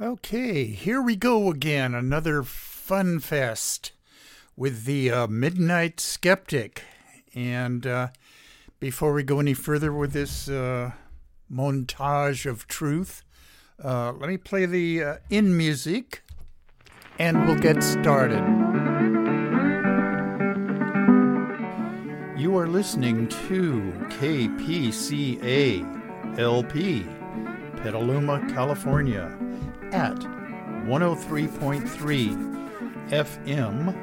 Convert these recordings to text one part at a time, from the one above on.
Okay, here we go again. Another fun fest with the uh, Midnight Skeptic. And uh, before we go any further with this uh, montage of truth, uh, let me play the uh, in music and we'll get started. You are listening to KPCA LP, Petaluma, California, at 103.3 FM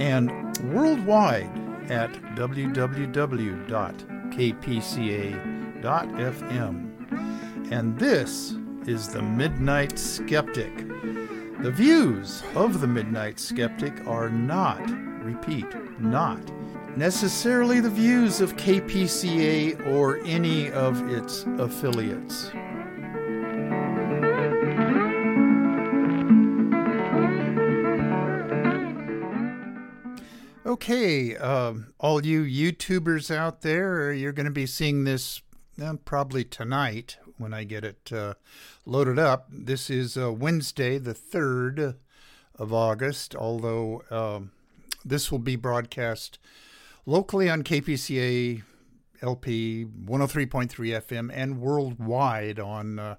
and worldwide at www.kpca.fm. And this is the Midnight Skeptic. The views of the Midnight Skeptic are not, repeat, not necessarily the views of KPCA or any of its affiliates. Okay, um, all you YouTubers out there, you're going to be seeing this uh, probably tonight when I get it uh, loaded up. This is uh, Wednesday, the 3rd of August, although um, this will be broadcast locally on KPCA LP 103.3 FM and worldwide on uh,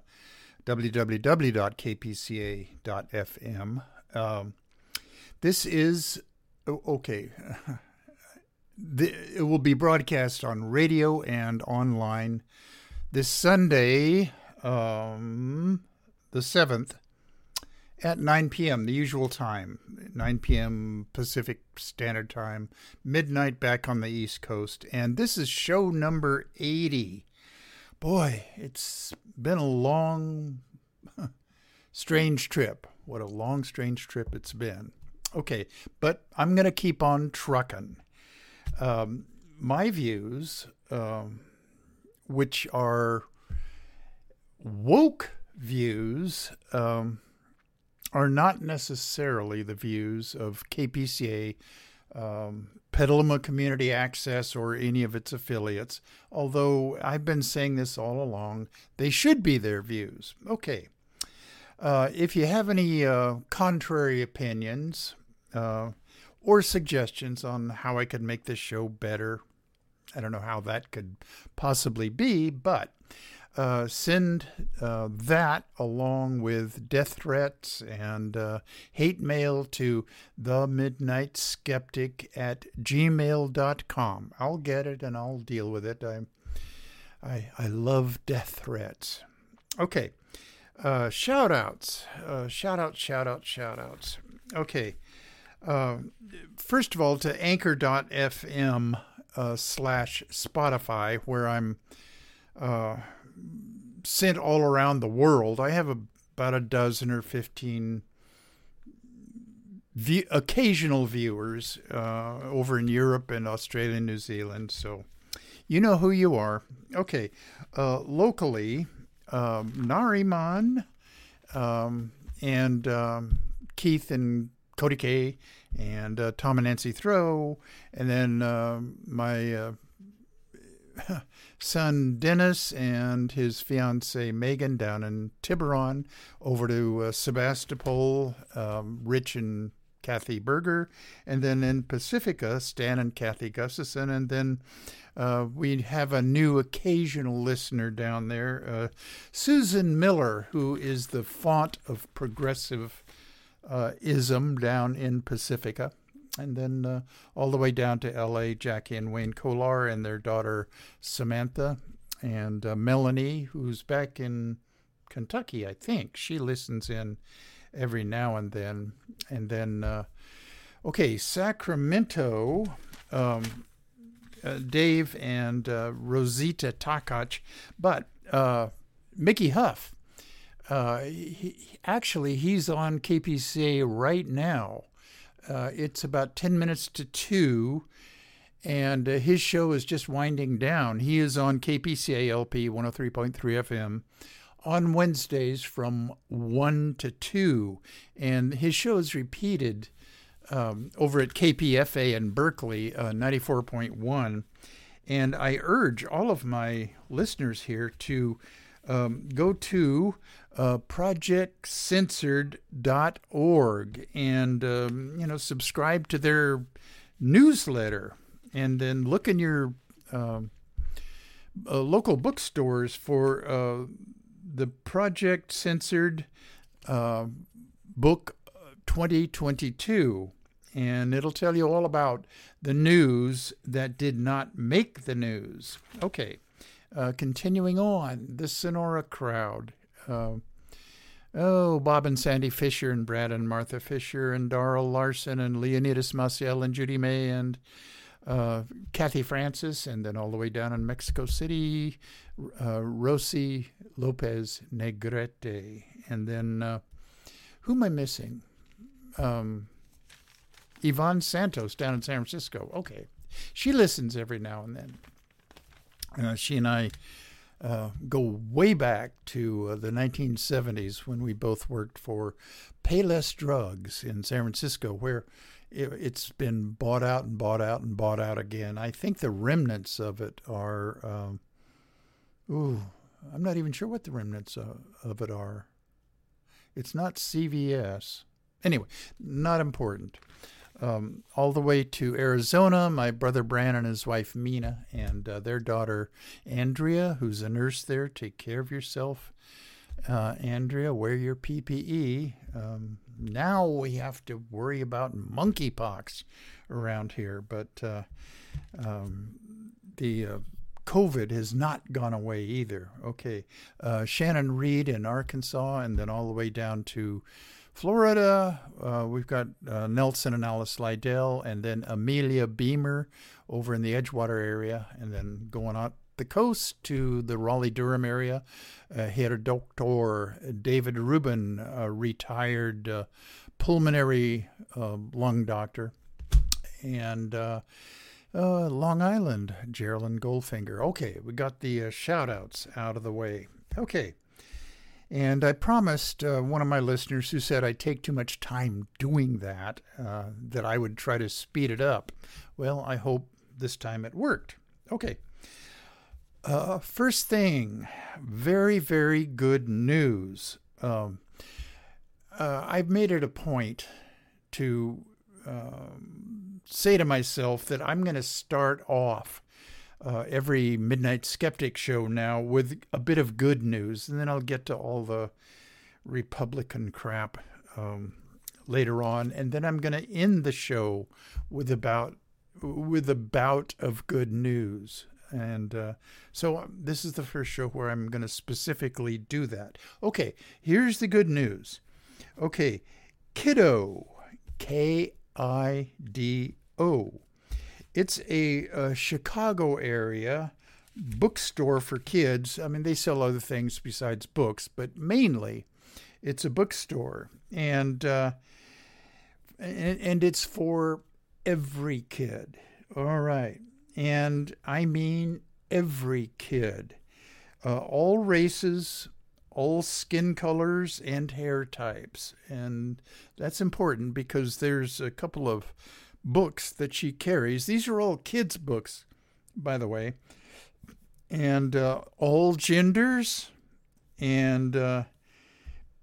www.kpca.fm. Um, this is okay. the, it will be broadcast on radio and online this Sunday, um, the 7th, at 9 p.m., the usual time, 9 p.m. Pacific Standard Time, midnight back on the East Coast. And this is show number 80. Boy, it's been a long, strange trip. What a long, strange trip it's been. Okay, but I'm going to keep on trucking. Um, my views, um, which are woke views, um, are not necessarily the views of KPCA, um, Petaluma Community Access, or any of its affiliates, although I've been saying this all along. They should be their views. Okay. Uh, if you have any uh, contrary opinions uh, or suggestions on how I could make this show better, I don't know how that could possibly be, but uh, send uh, that along with death threats and hate mail to the midnight skeptic at gmail.com. I'll get it and I'll deal with it. I, I, I love death threats. Okay. Uh, shout outs. Uh, shout outs, shout outs, shout outs. Okay. Uh, first of all, to anchor.fm uh, slash Spotify, where I'm uh, sent all around the world. I have a, about a dozen or 15 view, occasional viewers uh, over in Europe and Australia and New Zealand. So you know who you are. Okay. Uh, locally, um, Nariman um, and um, Keith and Cody K and uh, Tom and Nancy Throw, and then uh, my uh, son Dennis and his fiancee Megan down in Tiburon, over to uh, Sebastopol, um, Rich and Kathy Berger, and then in Pacifica, Stan and Kathy Gustafson, and then uh, we have a new occasional listener down there, uh, Susan Miller, who is the font of progressive uh, ism down in Pacifica and then uh, all the way down to L.A. Jackie and Wayne Kolar and their daughter Samantha and uh, Melanie, who's back in Kentucky, I think. She listens in every now and then, and then uh, okay, Sacramento. Um, uh, Dave and uh, Rosita Takach, but uh, Mickey Huff. He, actually, he's on KPCA right now uh, it's about 10 minutes to 2, and uh, his show is just winding down. He is on KPCA LP 103.3 FM on Wednesdays from 1 to 2, and his show is repeated um, over at KPFA in Berkeley, uh, 94.1. And I urge all of my listeners here to um, go to uh, projectcensored.org and um, you know subscribe to their newsletter, and then look in your um, uh, local bookstores for uh, the Project Censored uh, book 2022 and it'll tell you all about the news that did not make the news. Okay, uh, continuing on, the Sonora crowd. Uh, oh, Bob and Sandy Fisher, and Brad and Martha Fisher, and Darrell Larson, and Leonidas Maciel, and Judy May, and uh, Kathy Francis, and then all the way down in Mexico City, uh, Rosie Lopez Negrete. And then, uh, who am I missing? Um, Yvonne Santos down in San Francisco. Okay. She listens every now and then. Uh, she and I uh, go way back to uh, the 1970s when we both worked for Payless Drugs in San Francisco, where it, has been bought out and bought out and bought out again. I think the remnants of it are, um, ooh, I'm not even sure what the remnants of, of it are. It's not CVS. Anyway, not important um, all the way to Arizona. My brother Bran and his wife Mina and uh, their daughter Andrea, who's a nurse there. Take care of yourself, uh, Andrea. Wear your PPE. Um, now we have to worry about monkeypox around here, but uh, um, the uh, COVID has not gone away either. Okay, uh, Shannon Reed in Arkansas, and then all the way down to Florida, uh, we've got uh, Nelson and Alice Slidell, and then Amelia Beamer over in the Edgewater area, and then going up the coast to the Raleigh Durham area. Uh, Herr Dr. David Rubin, a retired uh, pulmonary uh, lung doctor, and uh, Long Island, Geraldine Goldfinger. Okay, we got the uh, shout outs out of the way. Okay. And I promised uh, one of my listeners who said I take too much time doing that, uh, that I would try to speed it up. Well, I hope this time it worked. Okay. Uh, first thing, very, very good news. Um, uh, I've made it a point to um, say to myself that I'm going to start off uh, every Midnight Skeptic show now with a bit of good news, and then I'll get to all the Republican crap um, later on, and then I'm going to end the show with about with a bout of good news. And uh, so um, this is the first show where I'm going to specifically do that. Okay, here's the good news. Okay, Kido, K I D O it's a, a Chicago area bookstore for kids. I mean, they sell other things besides books, but mainly it's a bookstore, and uh, and, and it's for every kid. All right, and I mean every kid, uh, all races, all skin colors and hair types, and that's important because there's a couple of books that she carries. These are all kids' books, by the way, and uh, all genders and uh,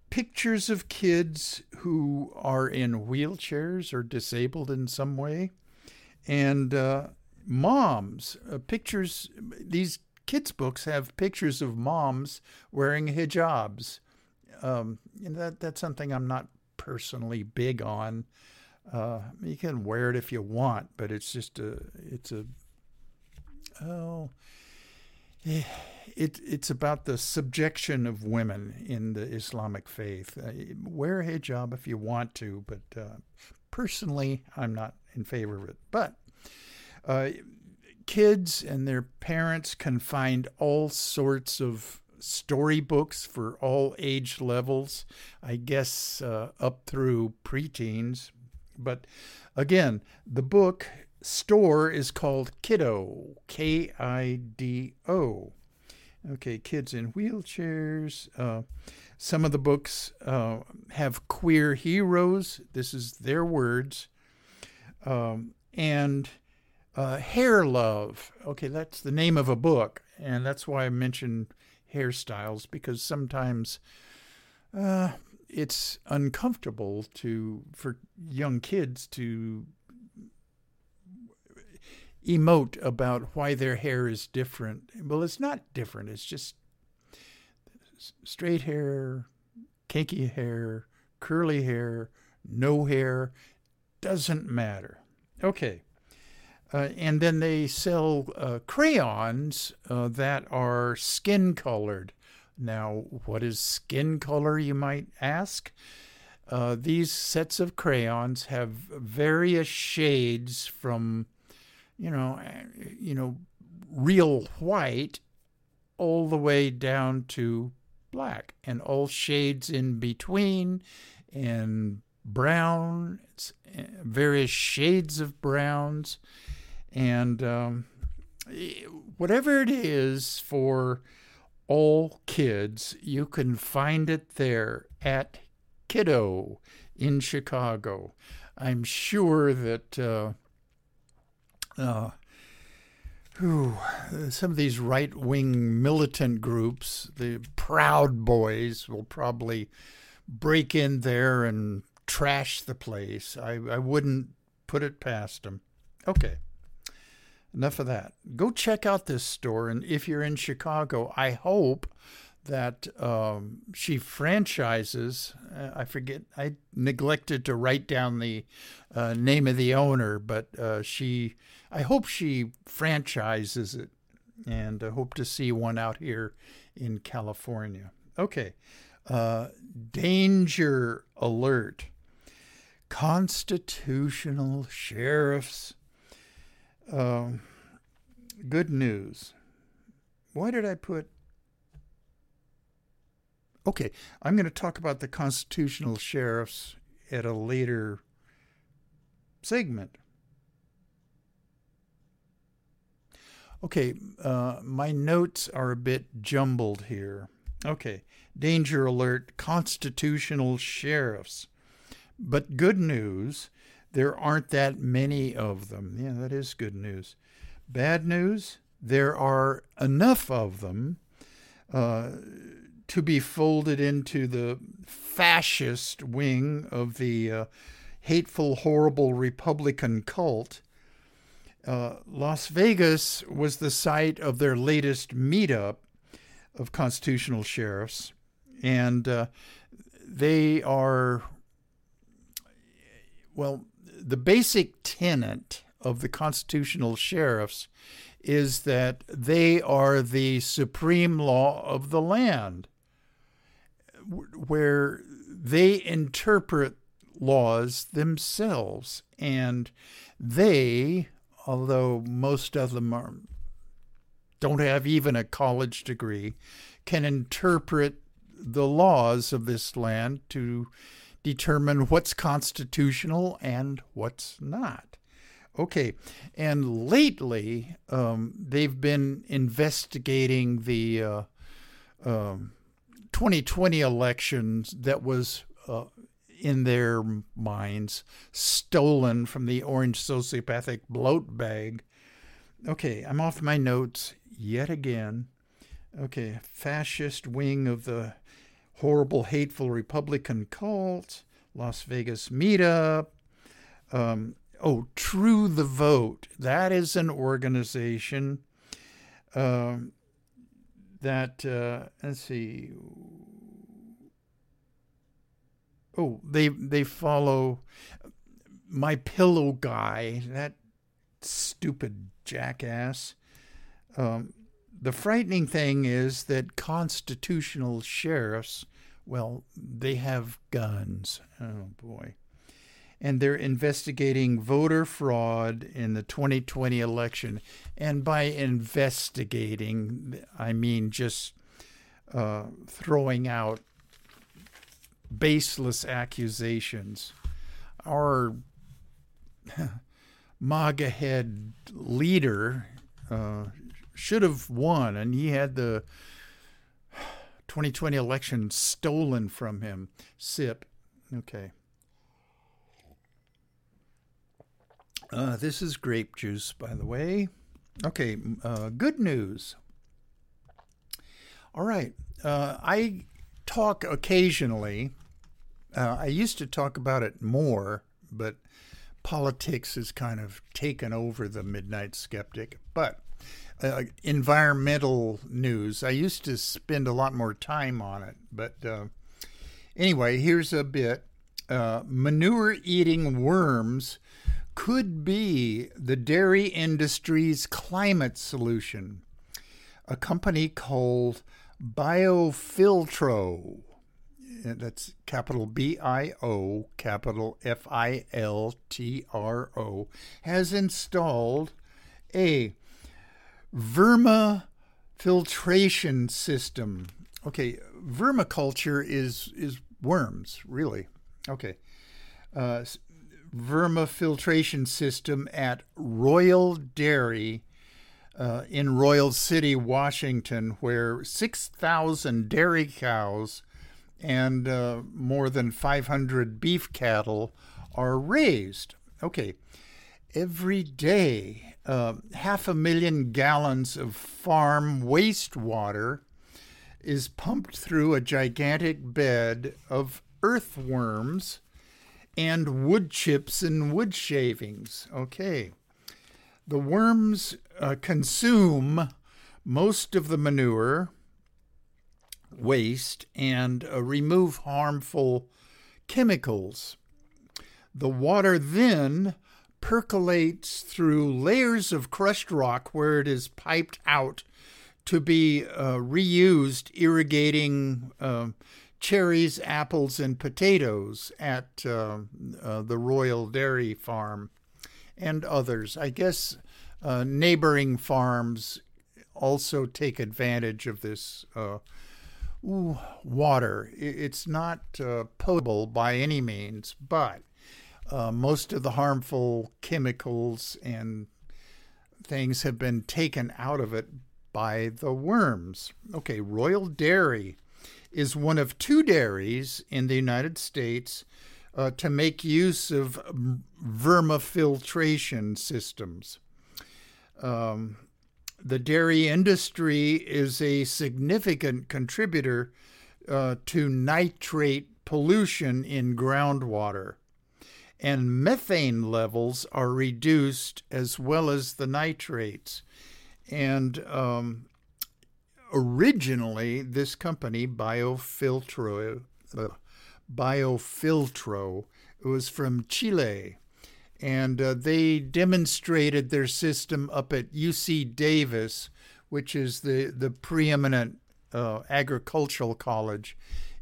pictures of kids who are in wheelchairs or disabled in some way, and uh, moms. Uh, pictures. These kids' books have pictures of moms wearing hijabs. Um, and that that's something I'm not personally big on. Uh, you can wear it if you want, but it's just a, it's a, oh, it, it's about the subjection of women in the Islamic faith. Uh, wear a hijab if you want to, but uh, personally, I'm not in favor of it. But uh, kids and their parents can find all sorts of storybooks for all age levels, I guess uh, up through preteens, but again, the book store is called Kido, K I D O. Okay, kids in wheelchairs. Uh, some of the books uh, have queer heroes. This is their words. Um, and uh, Hair Love. Okay, that's the name of a book. And that's why I mentioned hairstyles because sometimes uh, it's uncomfortable to for young kids to emote about why their hair is different. Well, it's not different. It's just straight hair, kinky hair, curly hair, no hair, doesn't matter. Okay. Uh, and then they sell uh, crayons uh, that are skin colored. Now, what is skin color, you might ask? Uh, these sets of crayons have various shades from, you know, you know, real white all the way down to black, and all shades in between, and brown, various shades of browns, and um, whatever it is for all kids, you can find it there at Kido in Chicago. I'm sure that uh, uh, whew, some of these right wing militant groups, the Proud Boys, will probably break in there and trash the place. I, I wouldn't put it past them. Okay. Enough of that. Go check out this store. And if you're in Chicago, I hope that um, she franchises. Uh, I forget, I neglected to write down the uh, name of the owner, but uh, she, I hope she franchises it. And I hope to see one out here in California. Okay. Uh, danger alert constitutional sheriffs. Um, good news. Why did I put? Okay, I'm going to talk about the constitutional sheriffs at a later segment. Okay, uh, my notes are a bit jumbled here. Okay, danger alert constitutional sheriffs. But good news, there aren't that many of them. Yeah, that is good news. Bad news, there are enough of them uh, to be folded into the fascist wing of the uh, hateful, horrible Republican cult. Uh, Las Vegas was the site of their latest meetup of constitutional sheriffs, and uh, they are well, the basic tenet of the constitutional sheriffs is that they are the supreme law of the land, where they interpret laws themselves. And they, although most of them are, don't have even a college degree, can interpret the laws of this land to determine what's constitutional and what's not. Okay, and lately um, they've been investigating the uh, um, 2020 elections that was uh, in their minds stolen from the orange sociopathic bloat bag. Okay, I'm off my notes yet again. Okay, fascist wing of the horrible, hateful Republican cult, Las Vegas meetup. Um, oh, True the Vote. That is an organization um, that, uh, let's see. Oh, they they follow my pillow guy, that stupid jackass. Um, the frightening thing is that constitutional sheriffs, well, they have guns. Oh boy. And they're investigating voter fraud in the 2020 election. And by investigating, I mean just uh, throwing out baseless accusations. Our MAGA head leader, uh, should have won, and he had the 2020 election stolen from him. Sip. Okay. Uh, this is grape juice, by the way. Okay, uh, good news. All right. Uh, I talk occasionally. Uh, I used to talk about it more, but politics has kind of taken over the Midnight Skeptic. But uh, environmental news, I used to spend a lot more time on it. But uh, anyway, here's a bit uh, manure eating worms could be the dairy industry's climate solution. A company called Biofiltro, that's capital B I O, capital F I L T R O, has installed a vermifiltration system. Okay, vermiculture is is worms, really. Okay. Uh, vermifiltration system at Royal Dairy uh, in Royal City, Washington, where 6,000 dairy cows and uh, more than 500 beef cattle are raised. Okay, every day, uh, half a million gallons of farm wastewater is pumped through a gigantic bed of earthworms and wood chips and wood shavings. Okay. The worms uh, consume most of the manure waste and uh, remove harmful chemicals. The water then percolates through layers of crushed rock where it is piped out to be uh, reused, irrigating uh, cherries, apples, and potatoes at uh, uh, the Royal Dairy Farm and others. I guess uh, neighboring farms also take advantage of this uh, water. It's not uh, potable by any means, but uh, most of the harmful chemicals and things have been taken out of it by the worms. Okay, Royal Dairy is one of two dairies in the United States uh, to make use of vermifiltration systems. Um, the dairy industry is a significant contributor uh, to nitrate pollution in groundwater, and methane levels are reduced as well as the nitrates. And um, originally, this company, Biofiltro, uh, Biofiltro, was from Chile. And uh, they demonstrated their system up at UC Davis, which is the, the preeminent uh, agricultural college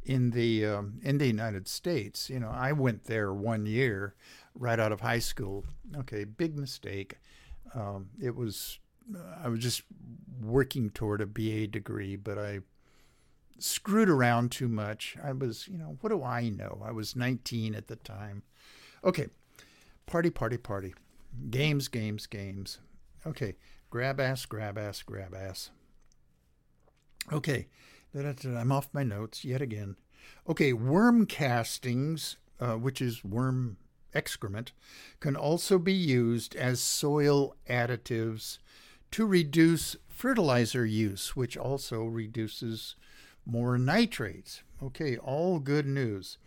in the um, in the United States. You know, I went there one year right out of high school. Okay, big mistake. Um, it was I was just working toward a BA degree, but I screwed around too much. I was, you know, what do I know? I was 19 at the time. Okay, party, party, party. Games, games, games. Okay, grab ass, grab ass, grab ass. Okay, I'm off my notes yet again. Okay, worm castings, uh, which is worm excrement, can also be used as soil additives to reduce fertilizer use, which also reduces more nitrates. Okay, all good news.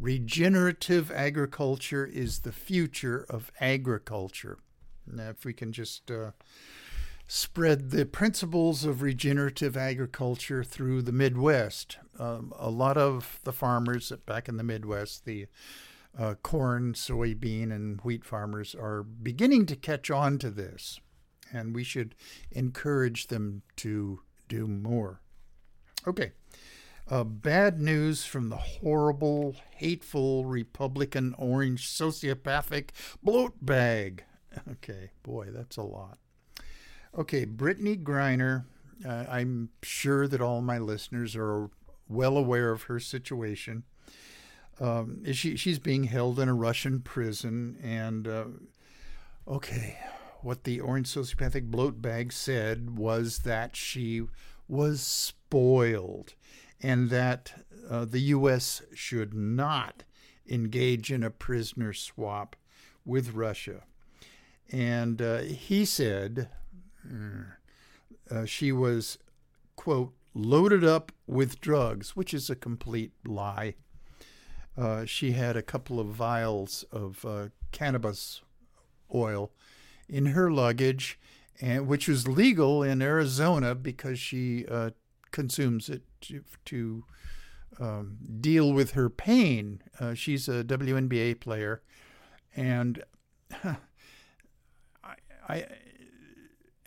Regenerative agriculture is the future of agriculture. Now, if we can just uh, spread the principles of regenerative agriculture through the Midwest, um, a lot of the farmers back in the Midwest, the uh, corn, soybean, and wheat farmers, are beginning to catch on to this and we should encourage them to do more. Okay. Uh, bad news from the horrible, hateful Republican orange sociopathic bloat bag. Okay, boy, that's a lot. Okay, Brittney Griner. Uh, I'm sure that all my listeners are well aware of her situation. Um, she she's being held in a Russian prison, and uh, okay, what the orange sociopathic bloat bag said was that she was spoiled and that uh, the U.S. should not engage in a prisoner swap with Russia. And uh, he said uh, she was, quote, loaded up with drugs, which is a complete lie. Uh, she had a couple of vials of uh, cannabis oil in her luggage, and which was legal in Arizona because she uh, consumes it to, to um, deal with her pain. Uh, she's a WNBA player, and I,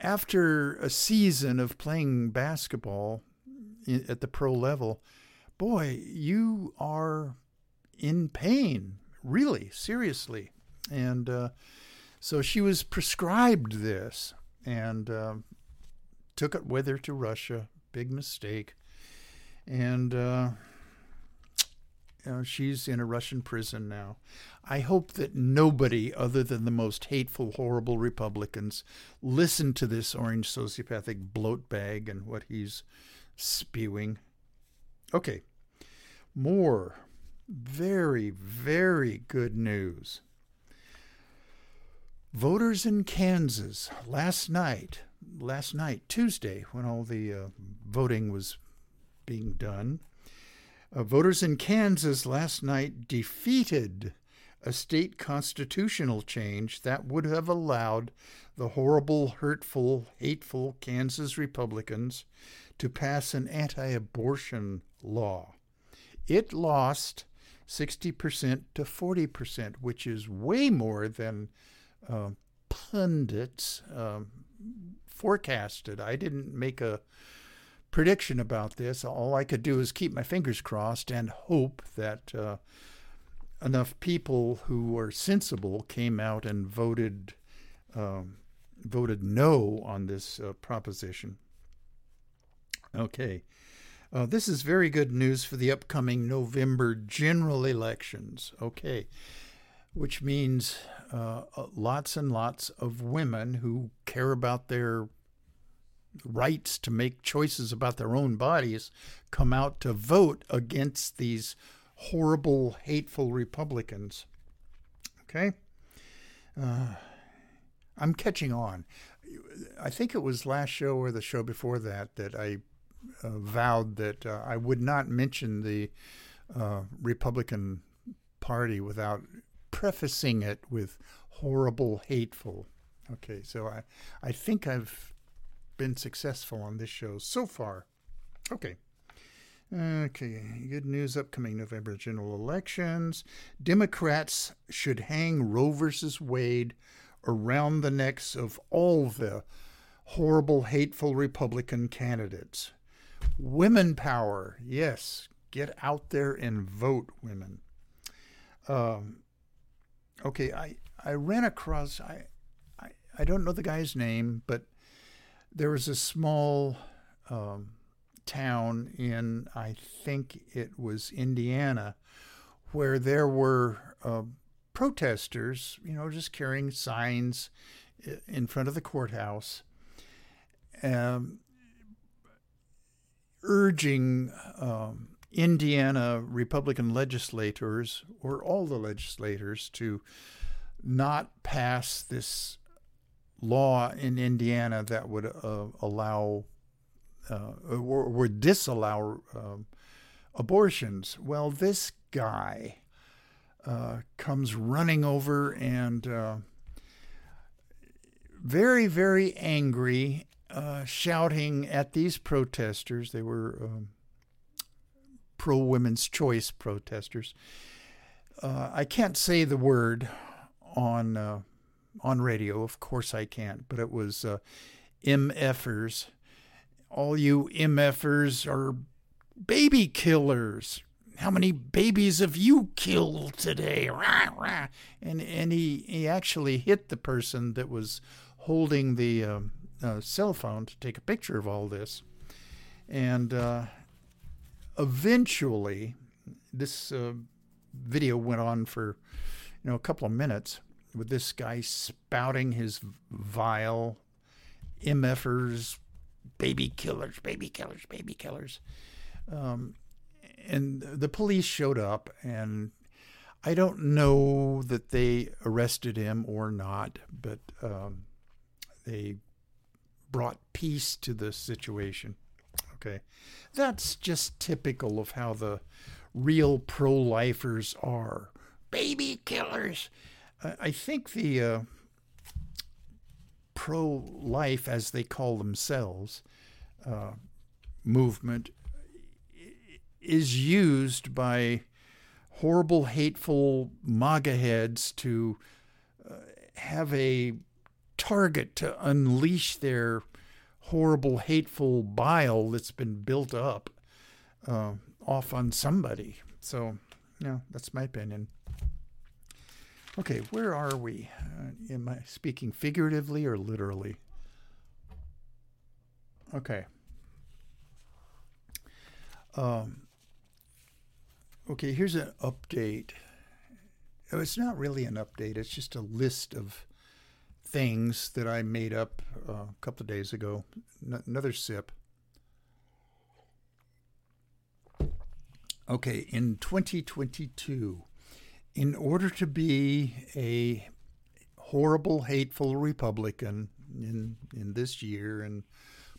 after a season of playing basketball at the pro level, boy, you are in pain, really, seriously. And uh, so she was prescribed this and uh, took it with her to Russia. Big mistake. And uh, know, she's in a Russian prison now. I hope that nobody other than the most hateful, horrible Republicans listen to this orange sociopathic bloat bag and what he's spewing. Okay, more very, very good news. Voters in Kansas last night, last night, Tuesday, when all the uh, voting was being done, uh, voters in Kansas last night defeated a state constitutional change that would have allowed the horrible, hurtful, hateful Kansas Republicans to pass an anti abortion law. It lost 60% to 40%, which is way more than uh, pundits uh, forecasted. I didn't make a prediction about this. All I could do is keep my fingers crossed and hope that uh, enough people who were sensible came out and voted um, voted no on this uh, proposition. Okay. Uh, this is very good news for the upcoming November general elections. Okay. Which means uh, lots and lots of women who care about their rights to make choices about their own bodies come out to vote against these horrible, hateful Republicans. Okay? Uh, I'm catching on. I think it was last show or the show before that that I uh, vowed that uh, I would not mention the uh, Republican Party without prefacing it with horrible, hateful. Okay, so I, I think I've been successful on this show so far. Okay. Okay, good news upcoming November general elections. Democrats should hang Roe versus Wade around the necks of all the horrible, hateful Republican candidates. Women power, yes, get out there and vote, women. Um, okay, I, I ran across, I, I, I don't know the guy's name, but there was a small. Um, town in, I think it was Indiana, where there were uh, protesters, you know, just carrying signs in front of the courthouse, um, urging um, Indiana Republican legislators or all the legislators to not pass this law in Indiana that would uh, allow uh, or, would disallow uh, abortions. Well, this guy uh, comes running over and uh, very, very angry, uh, shouting at these protesters. They were um, pro women's choice protesters. Uh, I can't say the word on on radio. Of course, I can't. But it was MFers all you MFers are baby killers. How many babies have you killed today? Rah, rah. And and he, he actually hit the person that was holding the uh, uh, cell phone to take a picture of all this. And uh, eventually, this uh, video went on for you know a couple of minutes with this guy spouting his vile MFers baby killers, baby killers, baby killers. Um, and the police showed up, and I don't know that they arrested him or not, but um, they brought peace to the situation. Okay. That's just typical of how the real pro lifers are baby killers. I think the uh, pro life, as they call themselves, uh, movement is used by horrible, hateful MAGA heads to uh, have a target to unleash their horrible, hateful bile that's been built up uh, off on somebody. So, yeah, that's my opinion. Okay, where are we? Uh, am I speaking figuratively or literally? Okay. Um, okay, here's an update. Oh, it's not really an update, it's just a list of things that I made up uh, a couple of days ago. N- another sip. Okay, in 2022, in order to be a horrible, hateful Republican in in this year and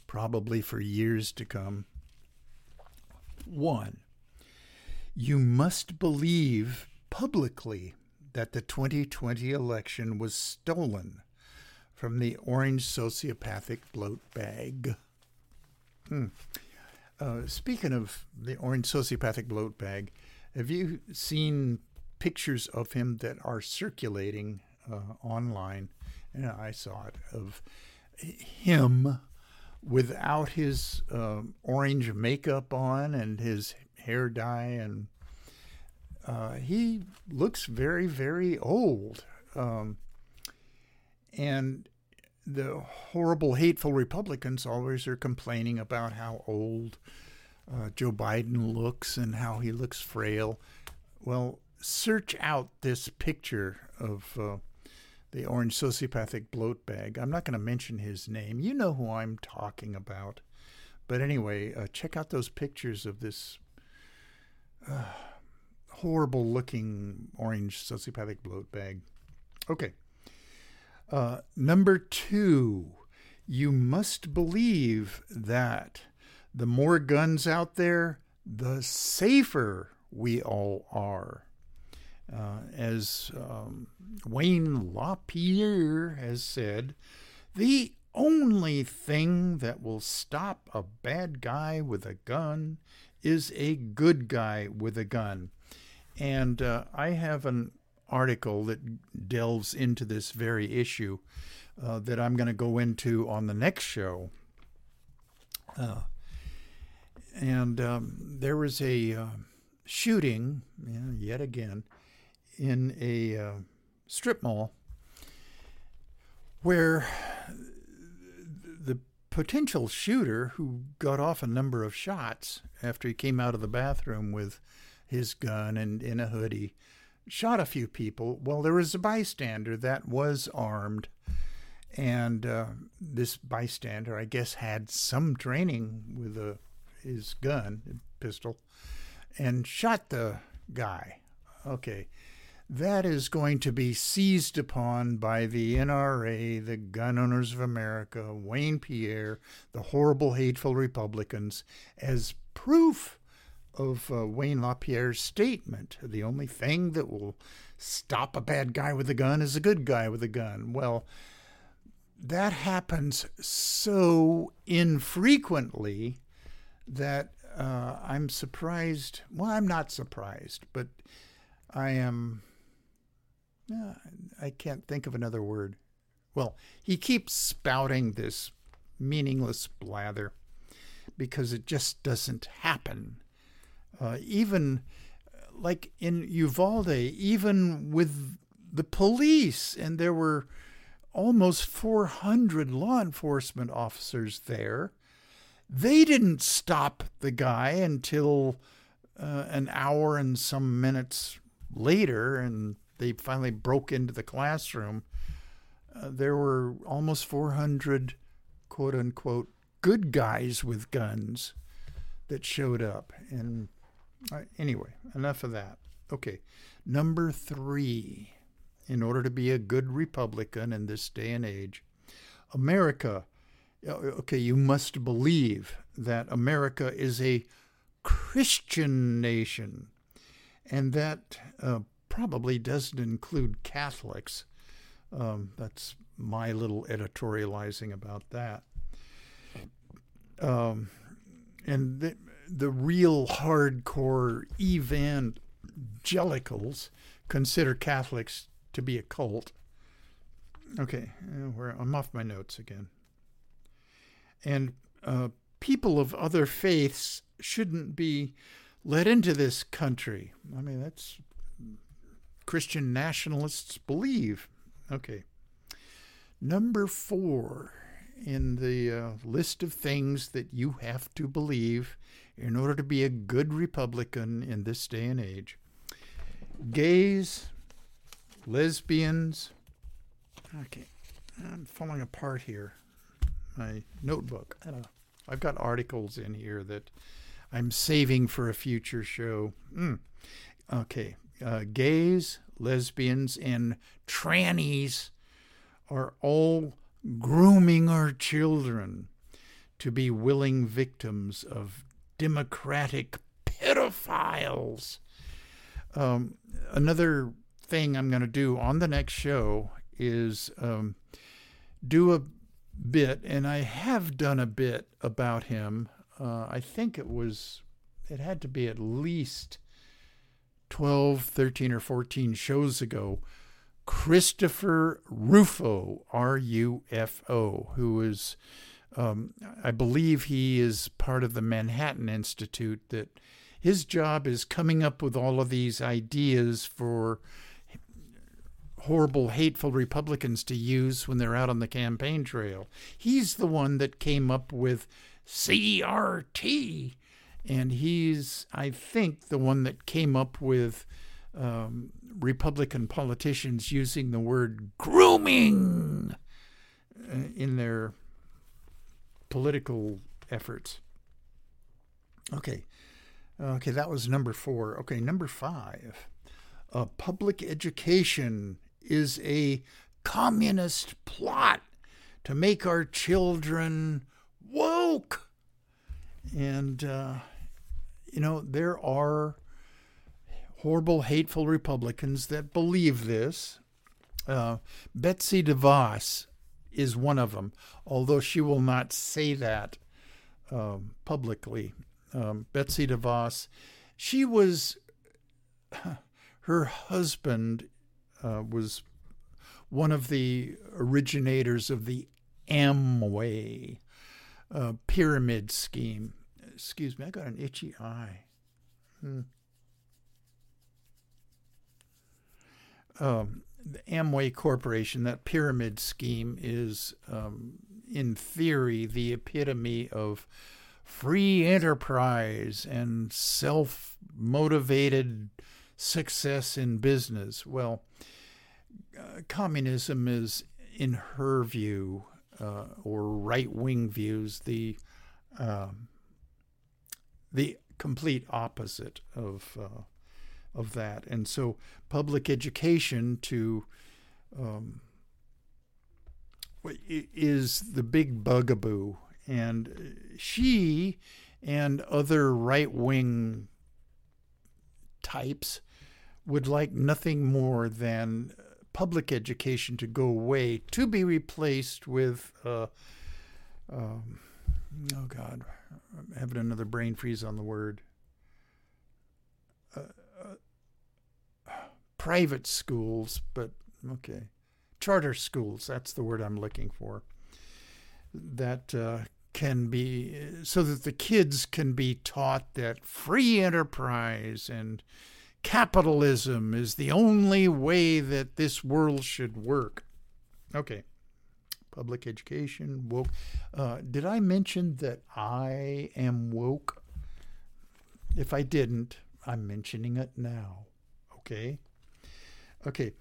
probably for years to come, one, you must believe publicly that the 2020 election was stolen from the orange sociopathic bloat bag. Hmm. Uh, speaking of the orange sociopathic bloat bag, have you seen pictures of him that are circulating uh, online? And I saw it of him without his uh, orange makeup on and his hair dye, and uh, he looks very, very old. Um, and the horrible, hateful Republicans always are complaining about how old uh, Joe Biden looks and how he looks frail. Well, search out this picture of uh, the orange sociopathic bloat bag. I'm not going to mention his name. You know who I'm talking about. But anyway, uh, check out those pictures of this uh, horrible looking orange sociopathic bloat bag. Okay. Uh, number two, you must believe that the more guns out there, the safer we all are. Uh, as um, Wayne LaPierre has said, the only thing that will stop a bad guy with a gun is a good guy with a gun. And uh, I have an article that delves into this very issue uh, that I'm going to go into on the next show. Uh, and um, there was a uh, shooting, yeah, yet again, in a uh, strip mall where the potential shooter who got off a number of shots after he came out of the bathroom with his gun and in a hoodie shot a few people. Well, there was a bystander that was armed, and uh, this bystander, I guess, had some training with a, his gun, pistol, and shot the guy. Okay. That is going to be seized upon by the NRA, the Gun Owners of America, Wayne Pierre, the horrible, hateful Republicans, as proof of uh, Wayne LaPierre's statement. The only thing that will stop a bad guy with a gun is a good guy with a gun. Well, that happens so infrequently that uh, I'm surprised. Well, I'm not surprised, but I am. I can't think of another word. Well, he keeps spouting this meaningless blather because it just doesn't happen uh, even like in Uvalde, even with the police, and there were almost 400 law enforcement officers there. They didn't stop the guy until uh, an hour and some minutes later, and they finally broke into the classroom. Uh, there were almost 400 quote unquote good guys with guns that showed up. And anyway, enough of that. Okay, number three. In order to be a good Republican in this day and age, America, okay, you must believe that America is a Christian nation, and that uh, probably doesn't include Catholics. Um, that's my little editorializing about that. Um, and the, the real hardcore evangelicals consider Catholics to be a cult. Okay, I'm off my notes again. And uh, people of other faiths shouldn't be let into this country. I mean, that's Christian nationalists believe. Okay. Number four in the uh, list of things that you have to believe in order to be a good Republican in this day and age gays, lesbians. Okay, I'm falling apart here. My notebook. I've got articles in here that I'm saving for a future show. Mm. Okay, uh, gays, lesbians, and trannies are all grooming our children to be willing victims of democratic pedophiles. Um, another thing I'm going to do on the next show is um, do a bit, and I have done a bit about him. Uh, I think it was, it had to be at least 12, 13, or 14 shows ago. Christopher Rufo, R U F O, who is, um, I believe he is part of the Manhattan Institute that his job is coming up with all of these ideas for horrible, hateful Republicans to use when they're out on the campaign trail. He's the one that came up with CRT, and he's, I think, the one that came up with um, Republican politicians using the word grooming uh, in their political efforts. Okay, Okay, that was number four. Okay, number five. Uh, public education is a communist plot to make our children woke. And, uh, you know, there are horrible, hateful Republicans that believe this. Uh, Betsy DeVos is one of them, although she will not say that um, publicly um, Betsy DeVos, she was, her husband uh, was one of the originators of the Amway uh, pyramid scheme. Excuse me, I got an itchy eye. Hmm. Um, the Amway Corporation, that pyramid scheme is, um, in theory, the epitome of free enterprise and self motivated success in business. Well, uh, communism is, in her view, uh, or right wing views, the uh, the complete opposite of uh, of that. And so, public education to um, is the big bugaboo and she and other right wing types would like nothing more than public education to go away to be replaced with, uh, um, oh God, I'm having another brain freeze on the word. Uh, uh, private schools, but okay. Charter schools, that's the word I'm looking for. That uh, can be so that the kids can be taught that free enterprise and capitalism is the only way that this world should work. Okay. Public education, woke. Uh, did I mention that I am woke? If I didn't, I'm mentioning it now. Okay? Okay.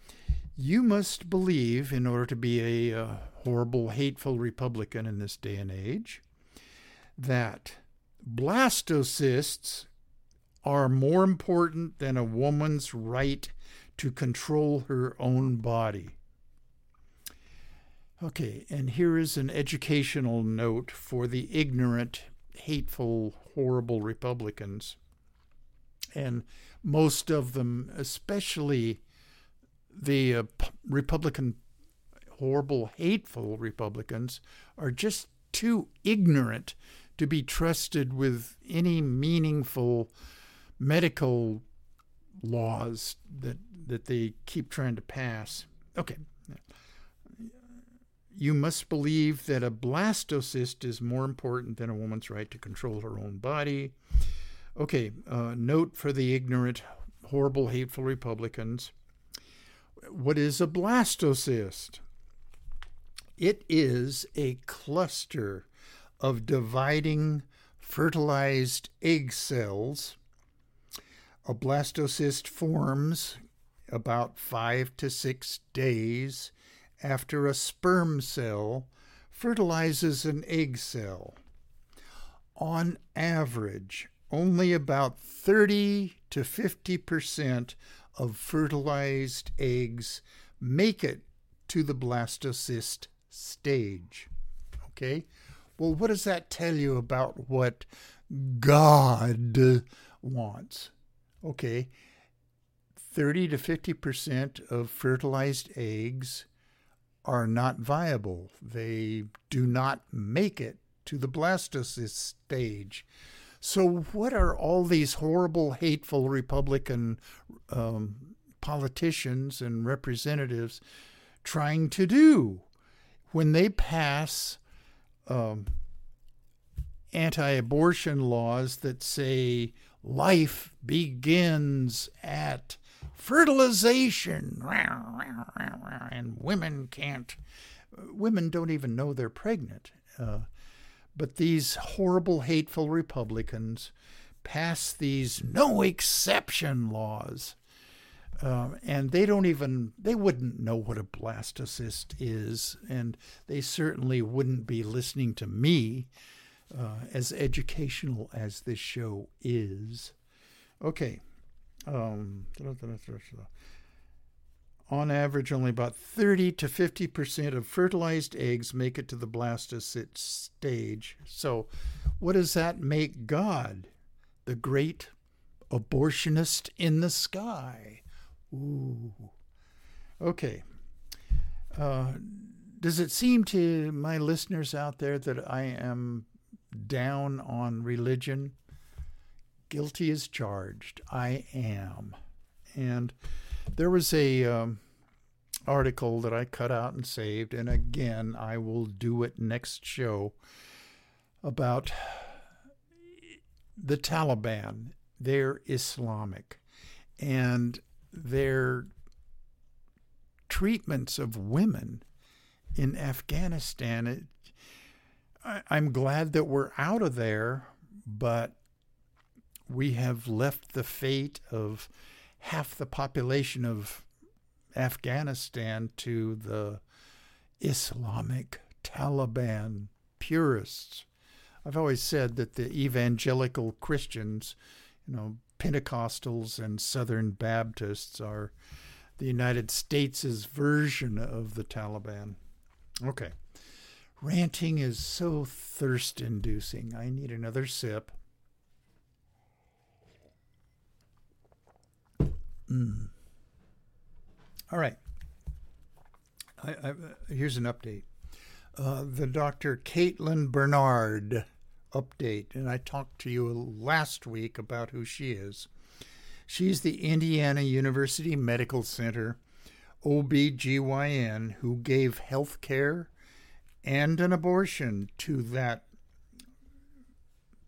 You must believe, in order to be a uh, horrible, hateful Republican in this day and age, that blastocysts are more important than a woman's right to control her own body. Okay, and here is an educational note for the ignorant hateful, horrible Republicans. And most of them, especially the uh, Republican, horrible, hateful Republicans, are just too ignorant to be trusted with any meaningful medical laws that that they keep trying to pass. Okay. You must believe that a blastocyst is more important than a woman's right to control her own body. Okay, uh, note for the ignorant, horrible, hateful Republicans. What is a blastocyst? It is a cluster of dividing fertilized egg cells. A blastocyst forms about five to six days after a sperm cell fertilizes an egg cell. On average, only about 30 to 50 percent of fertilized eggs make it to the blastocyst stage. Okay? Well, what does that tell you about what God wants? Okay, 30 to 50% of fertilized eggs are not viable. They do not make it to the blastocyst stage. So, what are all these horrible, hateful Republican um, politicians and representatives trying to do when they pass um, anti abortion laws that say life begins at fertilization. And women can't women don't even know they're pregnant. Uh, but these horrible hateful republicans pass these no exception laws. Uh, and they don't even they wouldn't know what a blastocyst is. And they certainly wouldn't be listening to me uh, as educational as this show is. Okay um, on average, only about 30 to 50 percent of fertilized eggs make it to the blastocyst stage. So, what does that make God? The great abortionist in the sky. Ooh. Okay. Uh, does it seem to my listeners out there that I am down on religion? Guilty as charged. I am. And there was a um, article that I cut out and saved, and again, I will do it next show about the Taliban. They're Islamic, and their treatments of women in Afghanistan. It, I, I'm glad that we're out of there, but we have left the fate of half the population of Afghanistan to the Islamic Taliban purists. I've always said that the evangelical Christians, you know, Pentecostals and Southern Baptists are the United States' version of the Taliban. Okay. Ranting is so thirst inducing. I need another sip. Mm. All right. I, I, here's an update. Uh, the Dr. Caitlin Bernard update, and I talked to you last week about who she is. She's the Indiana University Medical Center OBGYN who gave health care and an abortion to that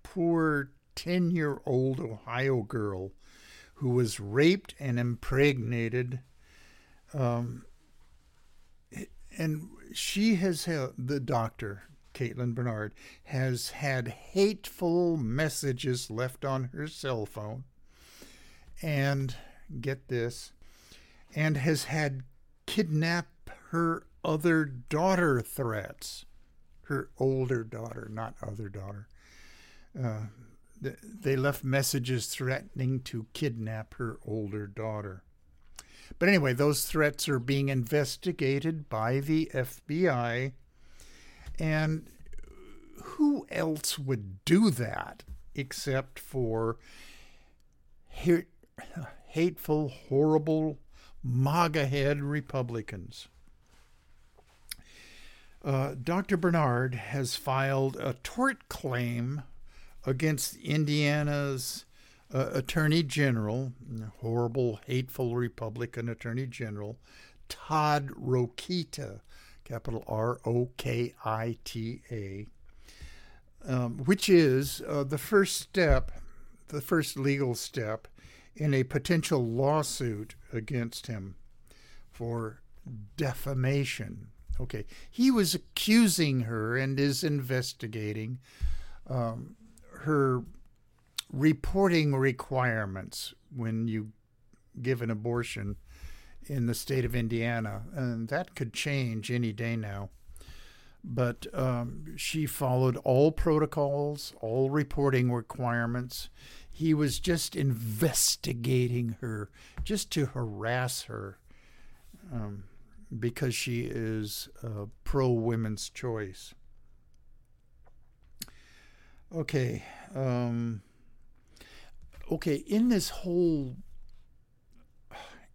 poor 10 year old Ohio girl who was raped and impregnated. Um, and she has had, the doctor, Caitlin Bernard, has had hateful messages left on her cell phone. And get this, and has had kidnap her other daughter threats. Her older daughter, not other daughter. Uh, they left messages threatening to kidnap her older daughter. But anyway, those threats are being investigated by the FBI. And who else would do that except for hateful, horrible, MAGA head Republicans? Uh, Dr. Bernard has filed a tort claim against Indiana's uh, Attorney General, horrible, hateful Republican Attorney General, Todd Rokita, capital R O K I T A, um, which is uh, the first step, the first legal step in a potential lawsuit against him for defamation. Okay, he was accusing her and is investigating um, her reporting requirements when you give an abortion in the state of Indiana, and that could change any day now. But um, she followed all protocols, all reporting requirements. He was just investigating her, just to harass her. Um, because she is pro women's choice. Okay. Um, okay, in this whole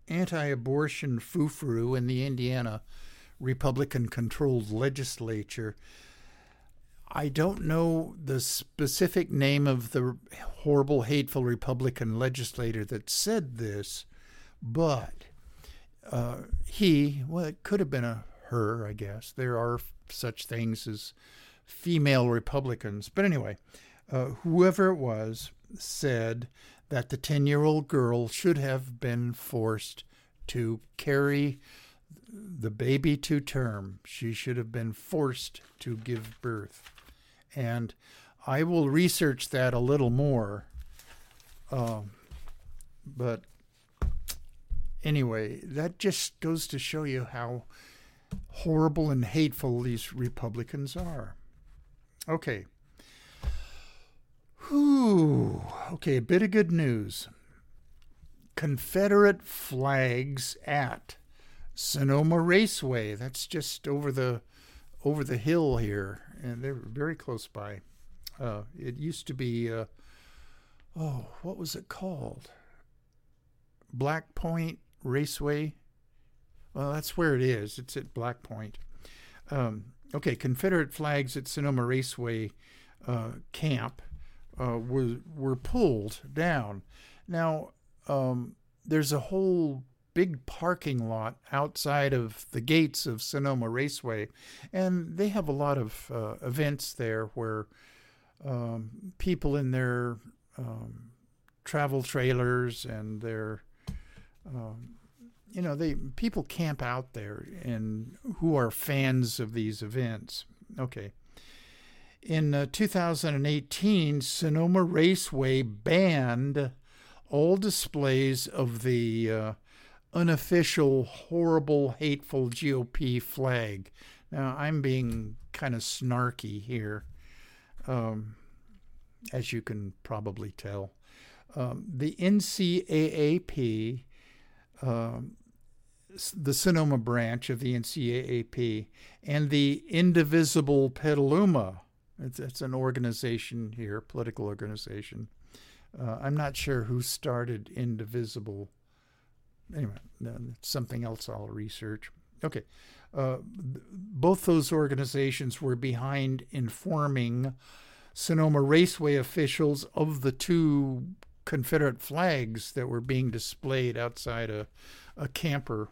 anti abortion foo in the Indiana Republican controlled legislature, I don't know the specific name of the horrible, hateful Republican legislator that said this, but uh, he, well, it could have been a her, I guess. There are such things as female Republicans. But anyway, uh, whoever it was said that the 10 year old girl should have been forced to carry the baby to term. She should have been forced to give birth. And I will research that a little more. Uh, but anyway, that just goes to show you how horrible and hateful these Republicans are. Okay. Whew. Okay, a bit of good news. Confederate flags at Sonoma Raceway. That's just over the over the hill here, and they're very close by. Uh, it used to be, uh, oh, what was it called? Black Point Raceway. Well, that's where it is. It's at Black Point. Um, okay, Confederate flags at Sonoma Raceway uh, camp uh, were were pulled down. Now um, there's a whole big parking lot outside of the gates of Sonoma Raceway, and they have a lot of uh, events there where um, people in their um, travel trailers and their um, you know, they people camp out there and who are fans of these events. Okay. In uh, 2018, Sonoma Raceway banned all displays of the uh, unofficial, horrible, hateful GOP flag. Now, I'm being kind of snarky here, um, as you can probably tell. Um, the NCAAP um, the Sonoma branch of the NCAAP, and the Indivisible Petaluma. It's, it's an organization here, political organization. Uh, I'm not sure who started Indivisible. Anyway, it's something else I'll research. Okay. Uh, both those organizations were behind informing Sonoma Raceway officials of the two Confederate flags that were being displayed outside a, a camper.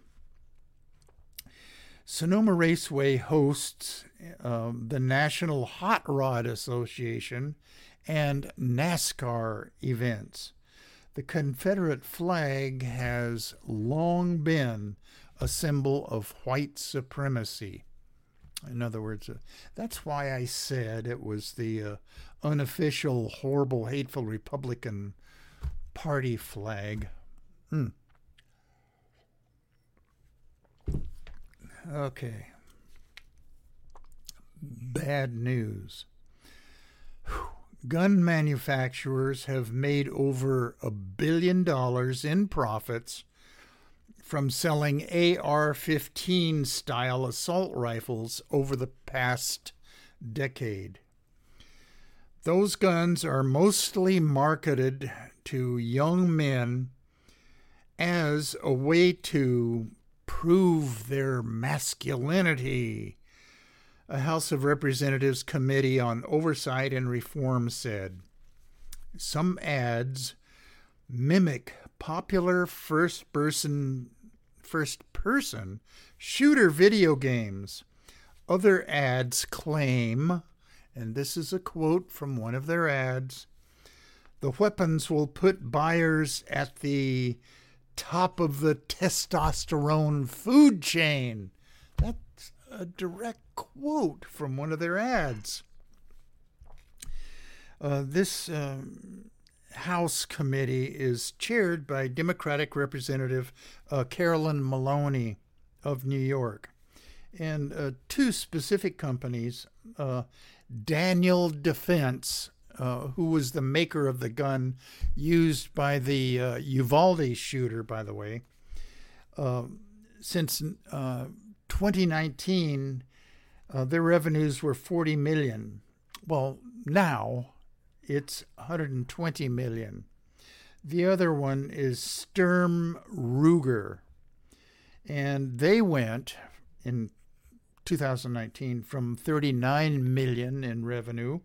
Sonoma Raceway hosts um, the National Hot Rod Association and NASCAR events. The Confederate flag has long been a symbol of white supremacy. In other words, uh, that's why I said it was the uh, unofficial, horrible, hateful Republican party flag. Hmm. Okay. Bad news. Gun manufacturers have made over a billion dollars in profits from selling AR 15 style assault rifles over the past decade. those guns are mostly marketed to young men as a way to prove their masculinity. A House of Representatives Committee on Oversight and Reform said some ads mimic popular first person first person shooter video games. Other ads claim, and this is a quote from one of their ads, the weapons will put buyers at the top of the testosterone food chain. That's a direct quote from one of their ads. Uh, this um, House committee is chaired by Democratic Representative uh, Carolyn Maloney of New York. And uh, two specific companies, uh, Daniel Defense, uh, who was the maker of the gun used by the uh, Uvalde shooter, by the way, uh, since 2019, their revenues were 40 million. Well, now it's 120 million. The other one is Sturm Ruger. And they went in 2019 from 39 million in revenue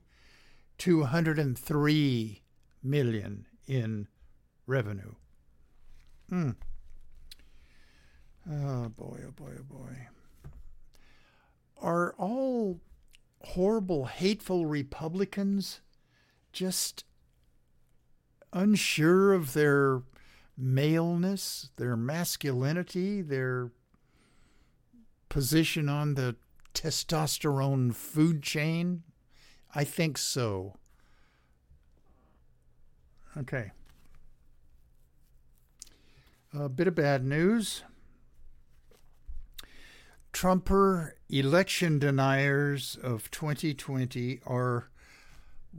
to 103 million in revenue. Hmm. Oh boy, oh boy, oh boy. Are all horrible, hateful Republicans just unsure of their maleness, their masculinity, their position on the testosterone food chain? I think so. Okay. A bit of bad news. Trumper election deniers of 2020 are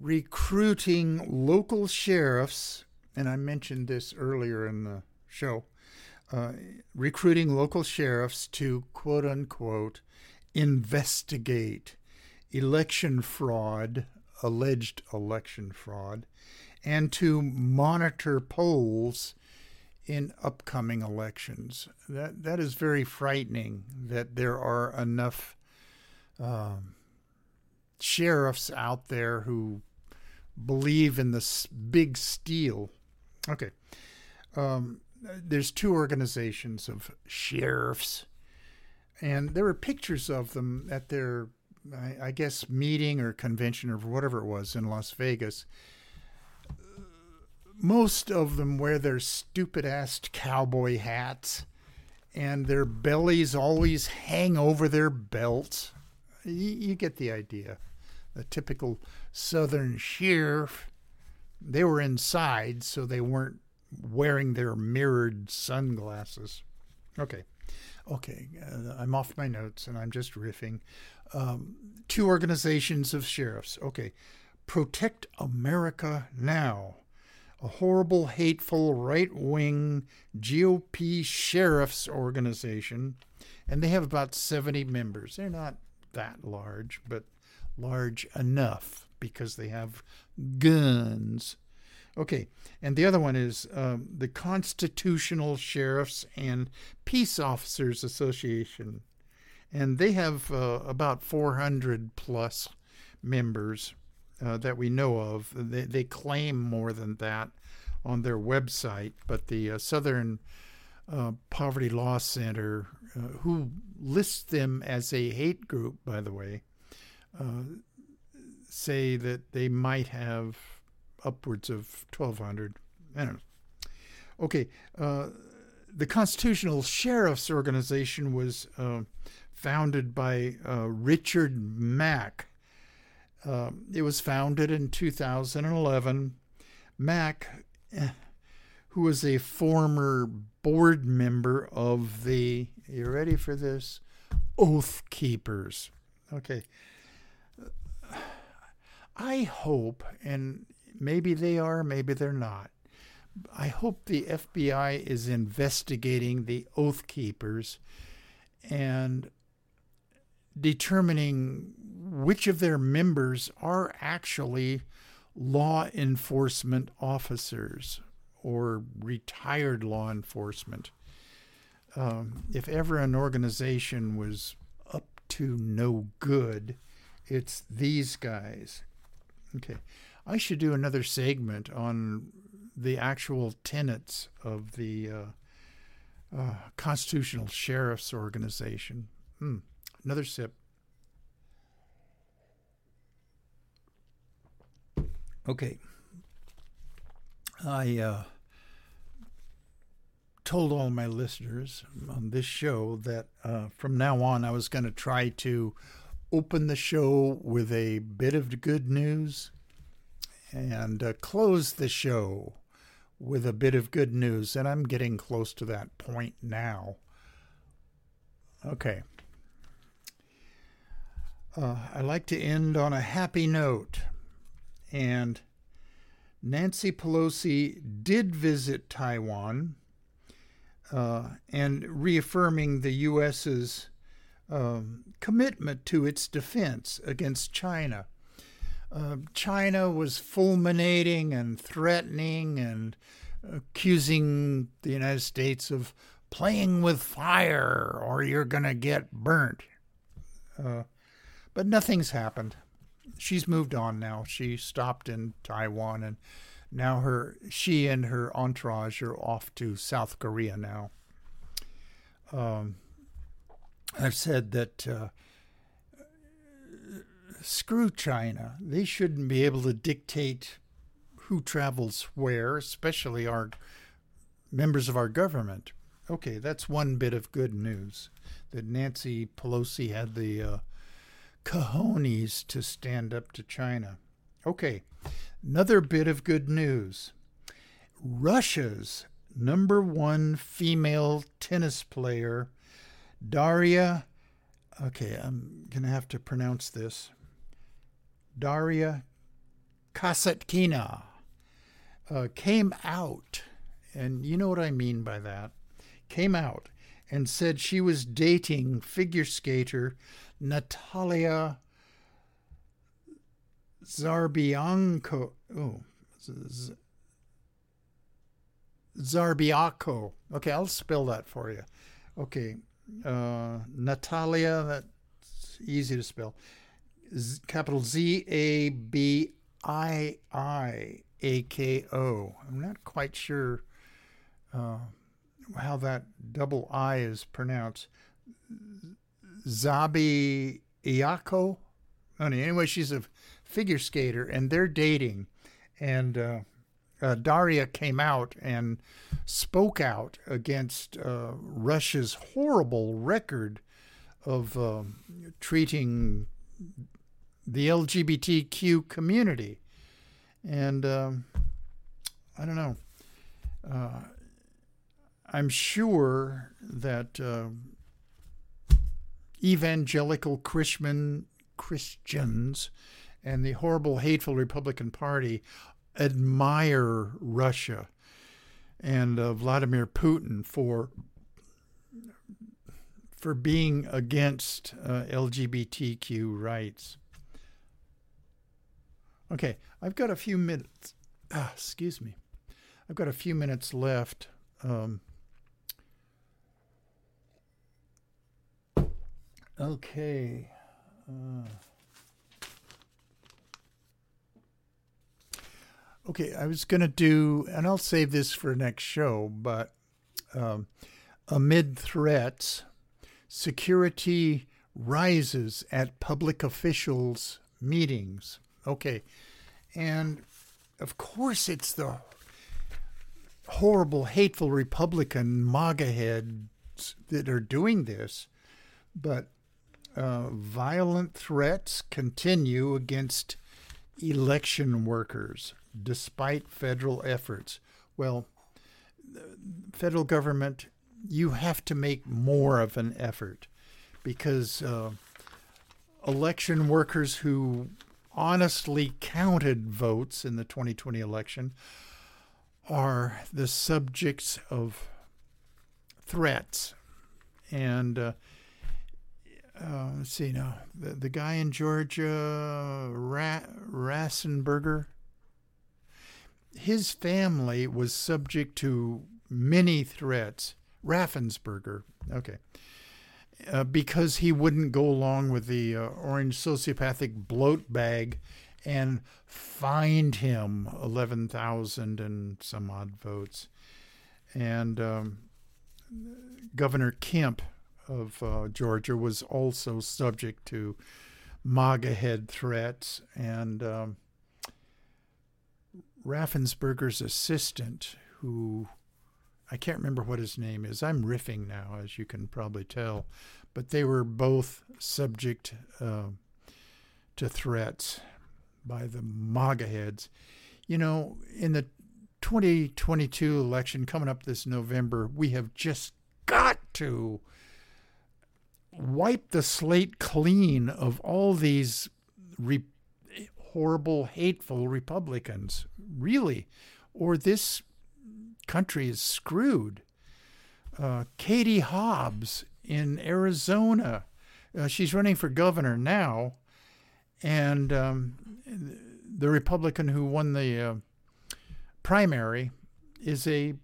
recruiting local sheriffs, and I mentioned this earlier in the show, uh, recruiting local sheriffs to quote unquote investigate election fraud, alleged election fraud, and to monitor polls in upcoming elections. That that is very frightening. That there are enough um, sheriffs out there who believe in this big steal. Okay. Um, there's two organizations of sheriffs, and there were pictures of them at their, I, I guess, meeting or convention or whatever it was in Las Vegas. Most of them wear their stupid ass cowboy hats, and their bellies always hang over their belts. You, you get the idea a typical Southern sheriff. They were inside, so they weren't wearing their mirrored sunglasses. Okay. Okay, uh, I'm off my notes and I'm just riffing. Um, two organizations of sheriffs. Okay. Protect America Now, a horrible, hateful, right wing GOP sheriff's organization. And they have about 70 members. They're not that large, but large enough because they have guns. Okay, and the other one is um, the Constitutional Sheriffs and Peace Officers Association, and they have uh, about 400 plus members uh, that we know of. They, they claim more than that on their website, but the uh, Southern uh, Poverty Law Center, uh, who lists them as a hate group, by the way, uh, say that they might have upwards of 1,200. I don't know. Okay, the Constitutional Sheriff's Organization was uh, founded by uh, Richard Mack. Um, it was founded in 2011. Mack, eh, who was a former board member of the, you ready for this? Oath Keepers. Okay, I hope, and maybe they are, maybe they're not. I hope the FBI is investigating the Oath Keepers and determining which of their members are actually law enforcement officers or retired law enforcement. Um, if ever an organization was up to no good, it's these guys. Okay. I should do another segment on the actual tenets of the uh, uh, Constitutional Sheriff's Organization. Hmm. Another sip. Okay. I uh, told all my listeners on this show that uh, from now on I was going to try to open the show with a bit of good news and uh, close the show with a bit of good news. And I'm getting close to that point now. Okay. Uh, I like to end on a happy note. And Nancy Pelosi did visit Taiwan uh, and reaffirming the U.S.'s um, commitment to its defense against China. Uh, China was fulminating and threatening and accusing the United States of playing with fire or you're going to get burnt. Uh, but nothing's happened. She's moved on now. She stopped in Taiwan and now her she and her entourage are off to South Korea now. Um, I've said that uh, screw China. They shouldn't be able to dictate who travels where, especially our members of our government. Okay, that's one bit of good news that Nancy Pelosi had the uh, cojones to stand up to China. Okay, another bit of good news. Russia's number one female tennis player, Daria, okay, I'm going to have to pronounce this, Daria Kasatkina, uh, came out, and you know what I mean by that, came out and said she was dating figure skater Natalia Zabiiako. Oh, Z-. Okay, I'll spell that for you. Okay, uh, Natalia, that's easy to spell. Z- capital Z A B I I A K O. I'm not quite sure uh, how that double I is pronounced. Zabi Iako. Anyway, she's a figure skater, and they're dating. And uh, uh, Daria came out and spoke out against uh, Russia's horrible record of um, treating the LGBTQ community. And um, I don't know. Uh, I'm sure that uh, evangelical Christian Christians and the horrible, hateful Republican Party admire Russia and uh, Vladimir Putin for for being against uh, LGBTQ rights. Okay, I've got a few minutes. Ah, excuse me. I've got a few minutes left. Um, okay. Uh, okay, I was going to do, and I'll save this for next show, but um, amid threats, security rises at public officials' meetings. Okay. And of course, it's the horrible, hateful Republican MAGA heads that are doing this. But uh, violent threats continue against election workers despite federal efforts. Well, federal government, you have to make more of an effort because uh, election workers who honestly counted votes in the 2020 election are the subjects of threats. And uh, uh, let's see now, the, the guy in Georgia, Ra- Rassenberger, his family was subject to many threats. Raffensperger okay, uh, because he wouldn't go along with the uh, orange sociopathic bloat bag and fined him 11,000 and some odd votes. And um, Governor Kemp of uh, Georgia was also subject to MAGA head threats. And um, Raffensperger's assistant, who I can't remember what his name is, I'm riffing now, as you can probably tell, but they were both subject uh, to threats by the MAGA heads. You know, in the 2022 election coming up this November, we have just got to wipe the slate clean of all these re- horrible, hateful Republicans, really, or this country is screwed. Uh, Katie Hobbs in Arizona, uh, she's running for governor now, and um, the Republican who won the uh, primary is a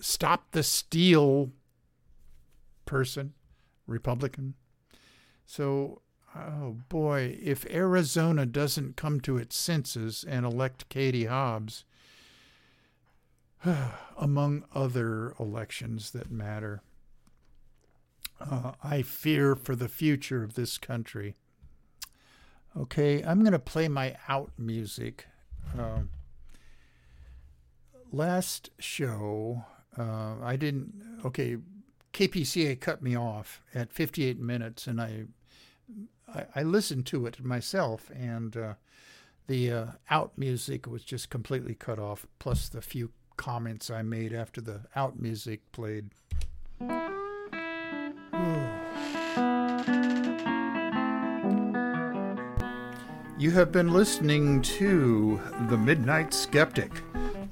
stop the steal person, Republican. So, oh boy, if Arizona doesn't come to its senses and elect Katie Hobbs, among other elections that matter, uh, I fear for the future of this country. Okay, I'm going to play my out music. Uh, last show, uh, I didn't. Okay, KPCA cut me off at 58 minutes, and I I, I listened to it myself, and uh, the uh, out music was just completely cut off. Plus the few comments I made after the out music played. You have been listening to The Midnight Skeptic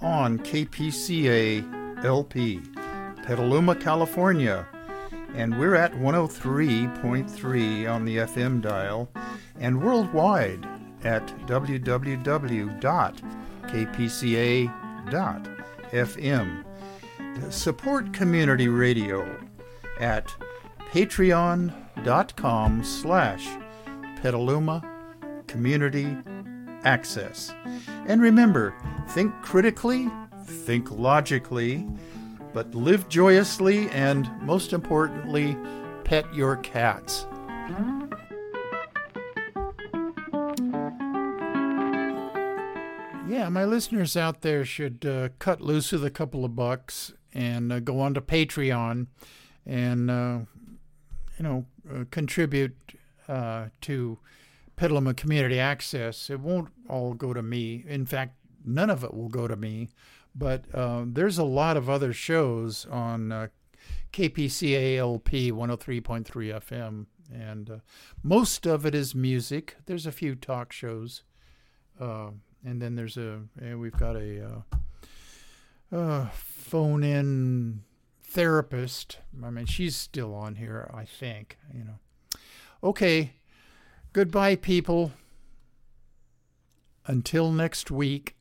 on KPCA LP, Petaluma, California. And we're at 103.3 on the FM dial and worldwide at www.kpca.fm. Support community radio at patreon.com slash petaluma community access. And remember, think critically, think logically, but live joyously and, most importantly, pet your cats. Yeah, my listeners out there should uh, cut loose with a couple of bucks and uh, go on to Patreon and, uh, you know, uh, contribute uh, to Petaluma Community Access. It won't all go to me. In fact, none of it will go to me. But uh, there's a lot of other shows on uh, KPCALP 103.3 FM, and uh, most of it is music. There's a few talk shows, uh, and then there's a we've got a uh, phone-in therapist. I mean, she's still on here, I think. You know. Okay. Goodbye, people. Until next week.